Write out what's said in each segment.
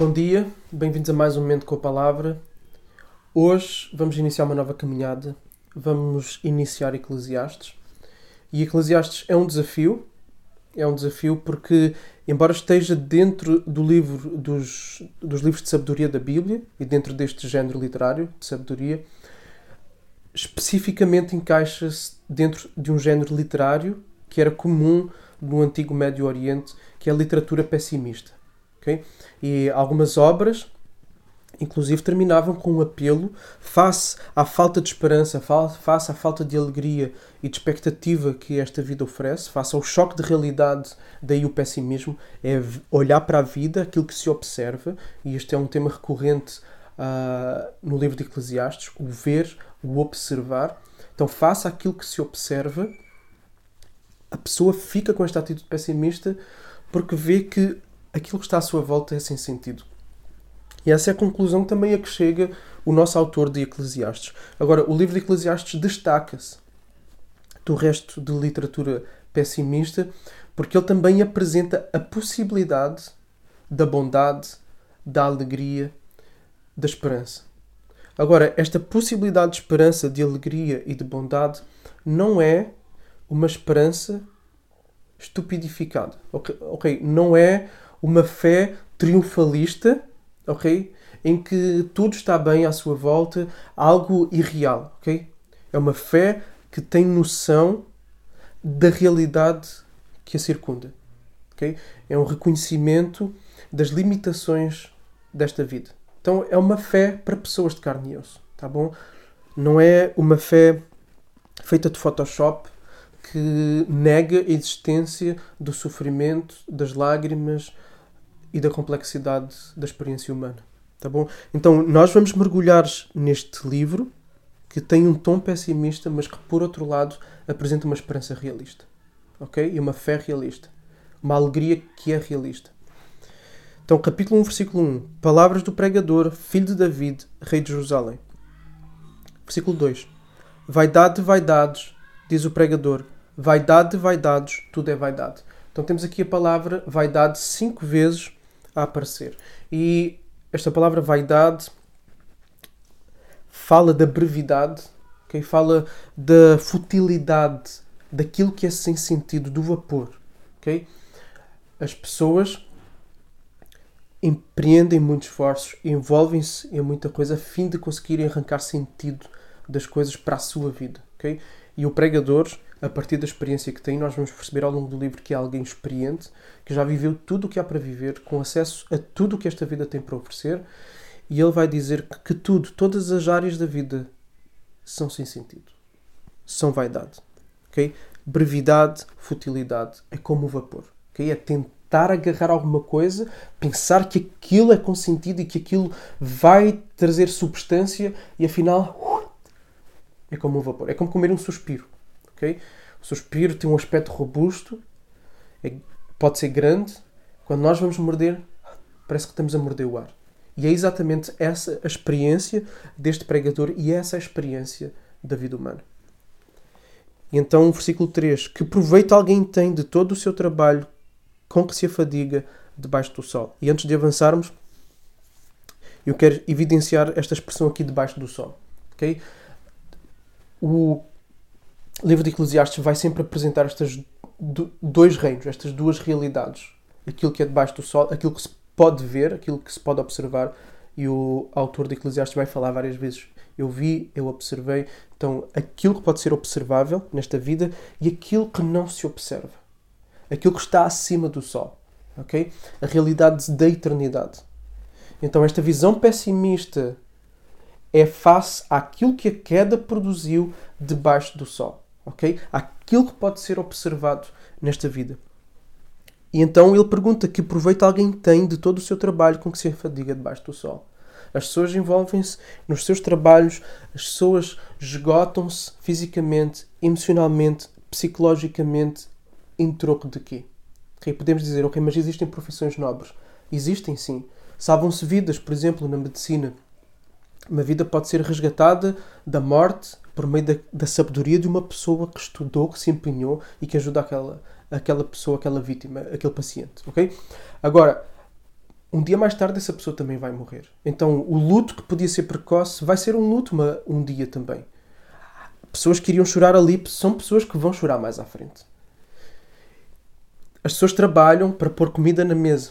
Bom dia, bem-vindos a mais um Momento com a Palavra. Hoje vamos iniciar uma nova caminhada. Vamos iniciar Eclesiastes. E Eclesiastes é um desafio. É um desafio porque, embora esteja dentro do livro dos, dos livros de sabedoria da Bíblia e dentro deste género literário de sabedoria, especificamente encaixa-se dentro de um género literário que era comum no antigo Médio Oriente, que é a literatura pessimista. Okay? E algumas obras, inclusive, terminavam com um apelo face à falta de esperança, face à falta de alegria e de expectativa que esta vida oferece, face ao choque de realidade, daí o pessimismo, é olhar para a vida, aquilo que se observa, e este é um tema recorrente uh, no livro de Eclesiastes, o ver, o observar. Então, face àquilo que se observa, a pessoa fica com esta atitude pessimista porque vê que aquilo que está à sua volta é sem sentido. E essa é a conclusão também a que chega o nosso autor de Eclesiastes. Agora, o livro de Eclesiastes destaca-se do resto de literatura pessimista porque ele também apresenta a possibilidade da bondade, da alegria, da esperança. Agora, esta possibilidade de esperança, de alegria e de bondade não é uma esperança estupidificada. Ok? okay? Não é uma fé triunfalista, ok? Em que tudo está bem à sua volta, algo irreal, ok? É uma fé que tem noção da realidade que a circunda, ok? É um reconhecimento das limitações desta vida. Então é uma fé para pessoas de carne e osso, tá bom? Não é uma fé feita de Photoshop que nega a existência do sofrimento, das lágrimas, e da complexidade da experiência humana. Tá bom? Então, nós vamos mergulhar neste livro que tem um tom pessimista, mas que, por outro lado, apresenta uma esperança realista. Ok? E uma fé realista. Uma alegria que é realista. Então, capítulo 1, versículo 1. Palavras do pregador, filho de David, rei de Jerusalém. Versículo 2. Vaidade de vaidades, diz o pregador. Vaidade de vaidades, tudo é vaidade. Então, temos aqui a palavra vaidade cinco vezes a aparecer. E esta palavra vaidade fala da brevidade, okay? fala da futilidade, daquilo que é sem sentido, do vapor. Okay? As pessoas empreendem muitos esforços, envolvem-se em muita coisa a fim de conseguirem arrancar sentido das coisas para a sua vida. Okay? E o pregador a partir da experiência que tem, nós vamos perceber ao longo do livro que é alguém experiente, que já viveu tudo o que há para viver, com acesso a tudo o que esta vida tem para oferecer, e ele vai dizer que tudo, todas as áreas da vida são sem sentido, são vaidade. Okay? Brevidade, futilidade, é como o vapor. Okay? É tentar agarrar alguma coisa, pensar que aquilo é com sentido e que aquilo vai trazer substância e afinal é como o vapor. É como comer um suspiro. Okay? O suspiro tem um aspecto robusto, é, pode ser grande. Quando nós vamos morder, parece que estamos a morder o ar. E é exatamente essa a experiência deste pregador e essa a experiência da vida humana. E então, o versículo 3: Que proveito alguém tem de todo o seu trabalho com que se afadiga debaixo do sol? E antes de avançarmos, eu quero evidenciar esta expressão aqui debaixo do sol. Okay? O o livro de Eclesiastes vai sempre apresentar estes dois reinos, estas duas realidades. Aquilo que é debaixo do sol, aquilo que se pode ver, aquilo que se pode observar. E o autor de Eclesiastes vai falar várias vezes. Eu vi, eu observei. Então, aquilo que pode ser observável nesta vida e aquilo que não se observa. Aquilo que está acima do sol. ok? A realidade da eternidade. Então, esta visão pessimista é face àquilo que a queda produziu debaixo do sol ok? Aquilo que pode ser observado nesta vida. E então ele pergunta que proveito alguém tem de todo o seu trabalho com que se afadiga debaixo do sol. As pessoas envolvem-se nos seus trabalhos, as pessoas esgotam-se fisicamente, emocionalmente, psicologicamente, em troco de quê? Okay, podemos dizer, ok, mas existem profissões nobres. Existem sim. Salvam-se vidas, por exemplo, na medicina. Uma vida pode ser resgatada da morte por meio da, da, sabedoria de uma pessoa que estudou, que se empenhou e que ajuda aquela, aquela pessoa, aquela vítima, aquele paciente, ok? Agora, um dia mais tarde essa pessoa também vai morrer. Então o luto que podia ser precoce vai ser um luto uma, um dia também. Pessoas que iriam chorar ali são pessoas que vão chorar mais à frente. As pessoas trabalham para pôr comida na mesa.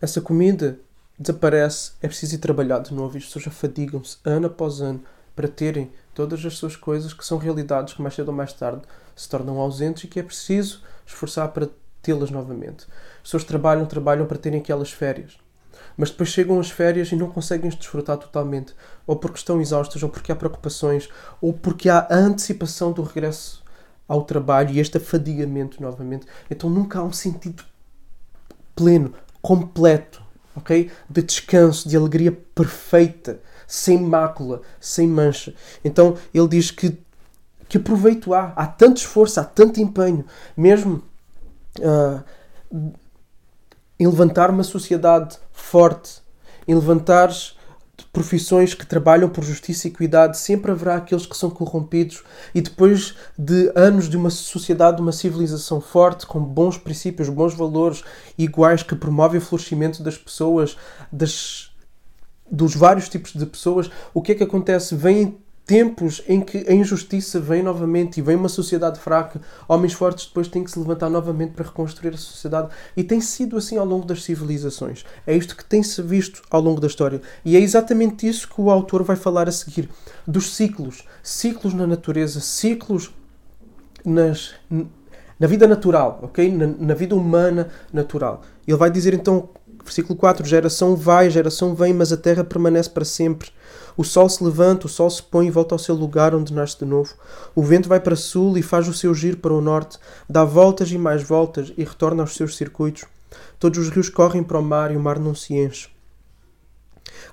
Essa comida desaparece, é preciso ir trabalhar de novo e as pessoas afadigam-se ano após ano para terem todas as suas coisas que são realidades que mais cedo ou mais tarde se tornam ausentes e que é preciso esforçar para tê-las novamente. As pessoas trabalham, trabalham para terem aquelas férias. Mas depois chegam as férias e não conseguem desfrutar totalmente. Ou porque estão exaustas, ou porque há preocupações, ou porque há a antecipação do regresso ao trabalho e este afadigamento novamente. Então nunca há um sentido pleno, completo, ok? De descanso, de alegria perfeita, sem mácula, sem mancha. Então ele diz que que proveito há? Há tanto esforço, há tanto empenho, mesmo uh, em levantar uma sociedade forte, em levantar profissões que trabalham por justiça e equidade, sempre haverá aqueles que são corrompidos e depois de anos de uma sociedade, de uma civilização forte, com bons princípios, bons valores iguais, que promove o florescimento das pessoas, das, dos vários tipos de pessoas, o que é que acontece? Vêm tempos em que a injustiça vem novamente e vem uma sociedade fraca, homens fortes depois têm que se levantar novamente para reconstruir a sociedade. E tem sido assim ao longo das civilizações. É isto que tem-se visto ao longo da história. E é exatamente isso que o autor vai falar a seguir: dos ciclos. Ciclos na natureza, ciclos nas, na vida natural, ok? Na, na vida humana natural. Ele vai dizer então, versículo 4: geração vai, geração vem, mas a terra permanece para sempre. O sol se levanta, o sol se põe e volta ao seu lugar onde nasce de novo. O vento vai para sul e faz o seu giro para o norte, dá voltas e mais voltas e retorna aos seus circuitos. Todos os rios correm para o mar e o mar não se enche.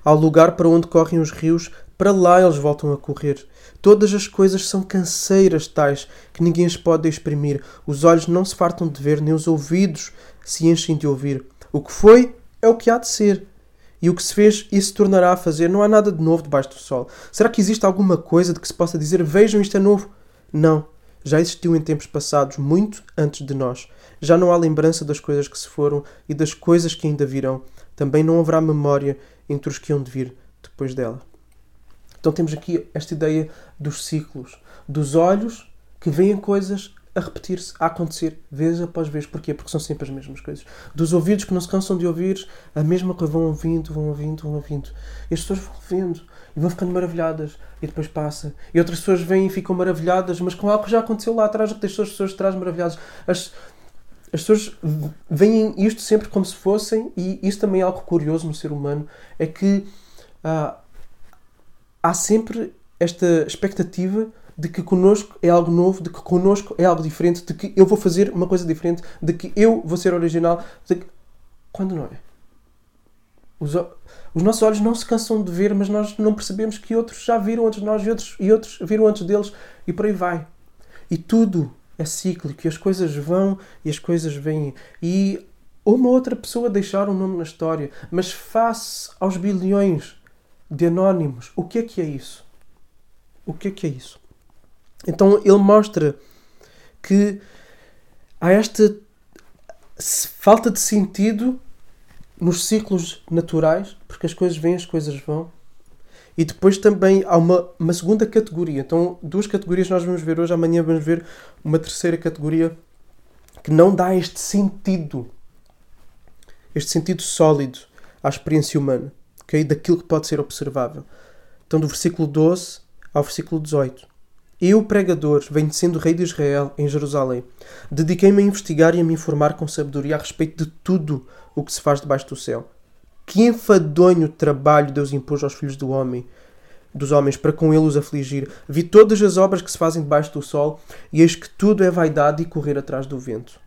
Ao lugar para onde correm os rios, para lá eles voltam a correr. Todas as coisas são canseiras tais que ninguém as pode exprimir. Os olhos não se fartam de ver, nem os ouvidos se enchem de ouvir. O que foi é o que há de ser e o que se fez e se tornará a fazer, não há nada de novo debaixo do sol. Será que existe alguma coisa de que se possa dizer vejam isto é novo? Não. Já existiu em tempos passados, muito antes de nós. Já não há lembrança das coisas que se foram e das coisas que ainda virão. Também não haverá memória entre os que hão de vir depois dela. Então temos aqui esta ideia dos ciclos, dos olhos que veem coisas a repetir-se, a acontecer, vez após vez. Porquê? Porque são sempre as mesmas coisas. Dos ouvidos que não se cansam de ouvir, a mesma coisa vão ouvindo, vão ouvindo, vão ouvindo. E as pessoas vão vendo e vão ficando maravilhadas. E depois passa. E outras pessoas vêm e ficam maravilhadas, mas com algo que já aconteceu lá atrás, que deixou as pessoas atrás maravilhadas. As, as pessoas veem isto sempre como se fossem, e isso também é algo curioso no ser humano, é que ah, há sempre esta expectativa de que connosco é algo novo, de que connosco é algo diferente, de que eu vou fazer uma coisa diferente, de que eu vou ser original. Que... Quando não é? Os, os, nossos olhos não se cansam de ver, mas nós não percebemos que outros já viram antes de nós e outros, e outros viram antes deles e por aí vai. E tudo é cíclico e as coisas vão e as coisas vêm. E uma outra pessoa deixar um nome na história, mas face aos bilhões de anónimos, o que é que é isso? O que é que é isso? Então ele mostra que há esta falta de sentido nos ciclos naturais, porque as coisas vêm, as coisas vão. E depois também há uma, uma segunda categoria. Então, duas categorias nós vamos ver hoje, amanhã vamos ver uma terceira categoria que não dá este sentido, este sentido sólido à experiência humana, okay? daquilo que pode ser observável. Então, do versículo 12 ao versículo 18. Eu, pregador, venho sendo rei de Israel em Jerusalém. Dediquei-me a investigar e a me informar com sabedoria a respeito de tudo o que se faz debaixo do céu. Que enfadonho trabalho Deus impôs aos filhos do homem, dos homens, para com ele os afligir. Vi todas as obras que se fazem debaixo do sol, e eis que tudo é vaidade e correr atrás do vento.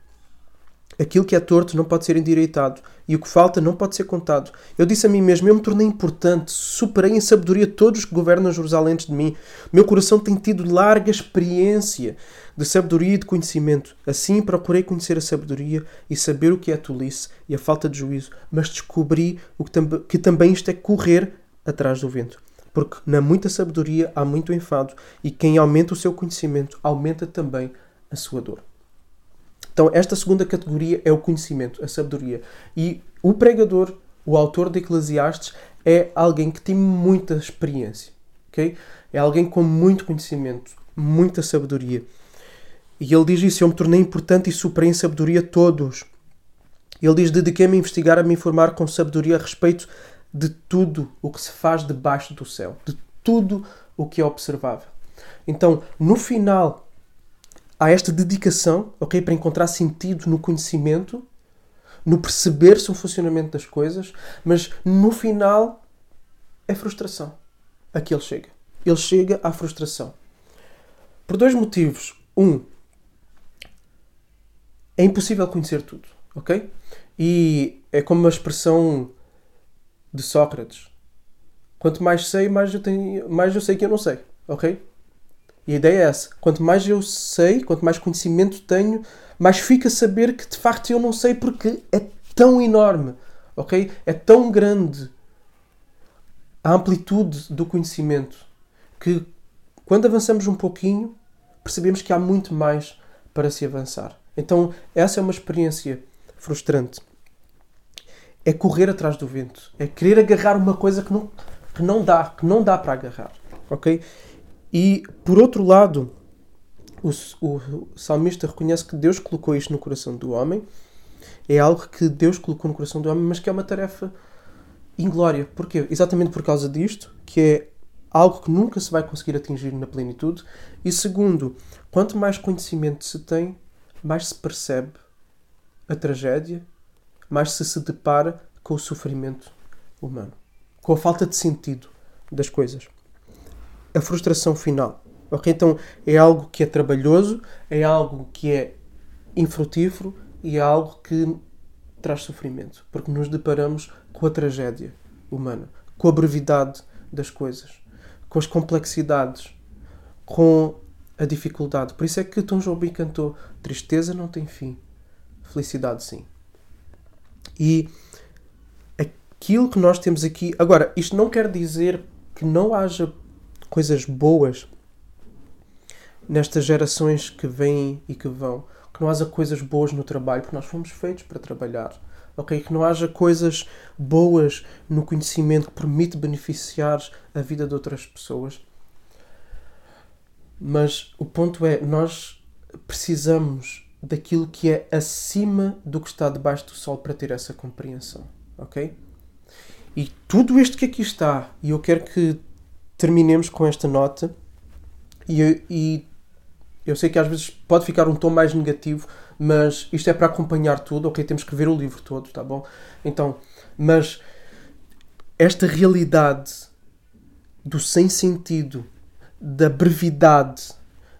Aquilo que é torto não pode ser endireitado, e o que falta não pode ser contado. Eu disse a mim mesmo: eu me tornei importante, superei em sabedoria todos os que governam Jerusalém antes de mim. Meu coração tem tido larga experiência de sabedoria e de conhecimento. Assim procurei conhecer a sabedoria e saber o que é a tolice e a falta de juízo, mas descobri o que, tam que também isto é correr atrás do vento. Porque na muita sabedoria há muito enfado, e quem aumenta o seu conhecimento aumenta também a sua dor. Então, esta segunda categoria é o conhecimento, a sabedoria. E o pregador o autor de Eclesiastes é alguém que tem muita experiência, ok? É alguém com muito conhecimento, muita sabedoria. E ele diz isso: Eu me tornei importante e superei em sabedoria todos. Ele diz: Dediquei-me a investigar, a me informar com sabedoria a respeito de tudo o que se faz debaixo do céu, de tudo o que é observável. Então, no final, há esta dedicação, ok, para encontrar sentido no conhecimento, no perceber-se o funcionamento das coisas, mas no final é frustração. Aqui ele chega. Ele chega à frustração. Por dois motivos. Um, é impossível conhecer tudo, ok? E é como a expressão de Sócrates. Quanto mais sei, mais eu, tenho, mais eu sei que eu não sei, ok? E a ideia é essa. Quanto mais eu sei, quanto mais conhecimento tenho, mais fica a saber que de facto eu não sei porque é tão enorme, ok? É tão grande a amplitude do conhecimento que quando avançamos um pouquinho percebemos que há muito mais para se avançar. Então essa é uma experiência frustrante. É correr atrás do vento, é querer agarrar uma coisa que não, que não dá, que não dá para agarrar, ok? E por outro lado, o, o salmista reconhece que Deus colocou isto no coração do homem. É algo que Deus colocou no coração do homem, mas que é uma tarefa inglória. Porquê? Exatamente por causa disto, que é algo que nunca se vai conseguir atingir na plenitude. E segundo, quanto mais conhecimento se tem, mais se percebe a tragédia, mais se se depara com o sofrimento humano, com a falta de sentido das coisas. A frustração final. Ok? Então é algo que é trabalhoso, é algo que é infrutífero e é algo que traz sofrimento, porque nos deparamos com a tragédia humana, com a brevidade das coisas, com as complexidades, com a dificuldade. Por isso é que Tom Jobim cantou: Tristeza não tem fim, felicidade sim. E aquilo que nós temos aqui. Agora, isto não quer dizer que não haja coisas boas nestas gerações que vêm e que vão. Que não haja coisas boas no trabalho, porque nós fomos feitos para trabalhar. ok Que não haja coisas boas no conhecimento que permite beneficiar a vida de outras pessoas. Mas o ponto é, nós precisamos daquilo que é acima do que está debaixo do sol para ter essa compreensão, ok? E tudo isto que aqui está, e eu quero que terminemos com esta nota, e, e eu sei que às vezes pode ficar um tom mais negativo, mas isto é para acompanhar tudo, ok? Temos que ver o livro todo, tá bom? Então, mas esta realidade do sem sentido, da brevidade,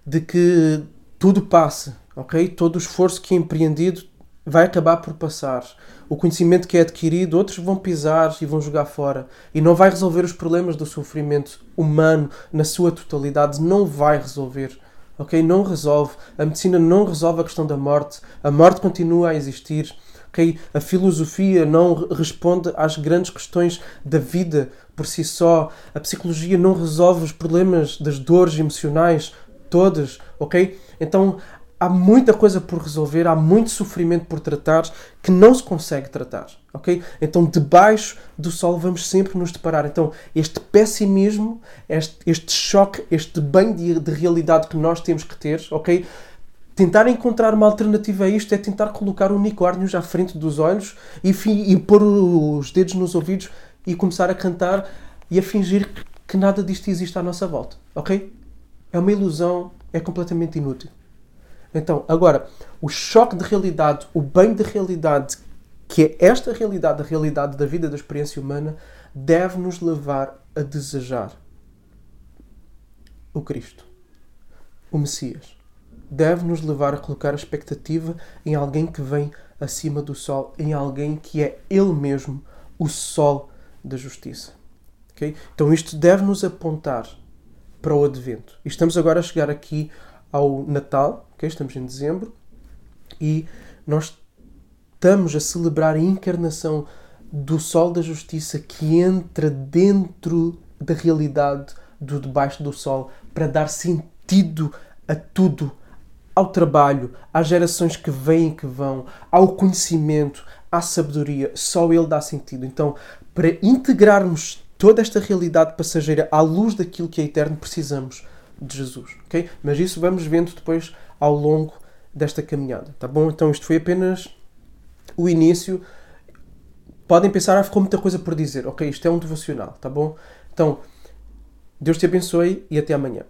de que tudo passa, ok? Todo o esforço que é empreendido vai acabar por passar. O conhecimento que é adquirido, outros vão pisar e vão jogar fora. E não vai resolver os problemas do sofrimento humano na sua totalidade. Não vai resolver ok? Não resolve. A medicina não resolve a questão da morte. A morte continua a existir. ok? A filosofia não responde às grandes questões da vida por si só. A psicologia não resolve os problemas das dores emocionais todas, ok? Então há muita coisa por resolver, há muito sofrimento por tratar que não se consegue tratar, ok? Então, debaixo do sol vamos sempre nos deparar. Então, este pessimismo, este, este choque, este bem de, de realidade que nós temos que ter, ok? Tentar encontrar uma alternativa a isto é tentar colocar unicórnios à frente dos olhos e, e pôr os dedos nos ouvidos e começar a cantar e a fingir que nada disto existe à nossa volta, ok? É uma ilusão, é completamente inútil. Então, agora, o choque de realidade, o bem de realidade, que é esta realidade, a realidade da vida da experiência humana, deve nos levar a desejar o Cristo, o Messias. Deve nos levar a colocar a expectativa em alguém que vem acima do sol, em alguém que é Ele mesmo o sol da justiça. Okay? Então isto deve nos apontar para o Advento. E estamos agora a chegar aqui ao Natal, okay? estamos em dezembro, e nós estamos a celebrar a encarnação do Sol da Justiça que entra dentro da realidade do debaixo do Sol para dar sentido a tudo, ao trabalho, às gerações que vêm e que vão, ao conhecimento, à sabedoria. Só Ele dá sentido. Então, para integrarmos toda esta realidade passageira à luz daquilo que é eterno, precisamos de Jesus, ok? Mas isso vamos vendo depois ao longo desta caminhada, tá bom? Então isto foi apenas o início. Podem pensar, ah, ficou muita coisa por dizer, ok? Isto é um devocional, tá bom? Então, Deus te abençoe e até amanhã.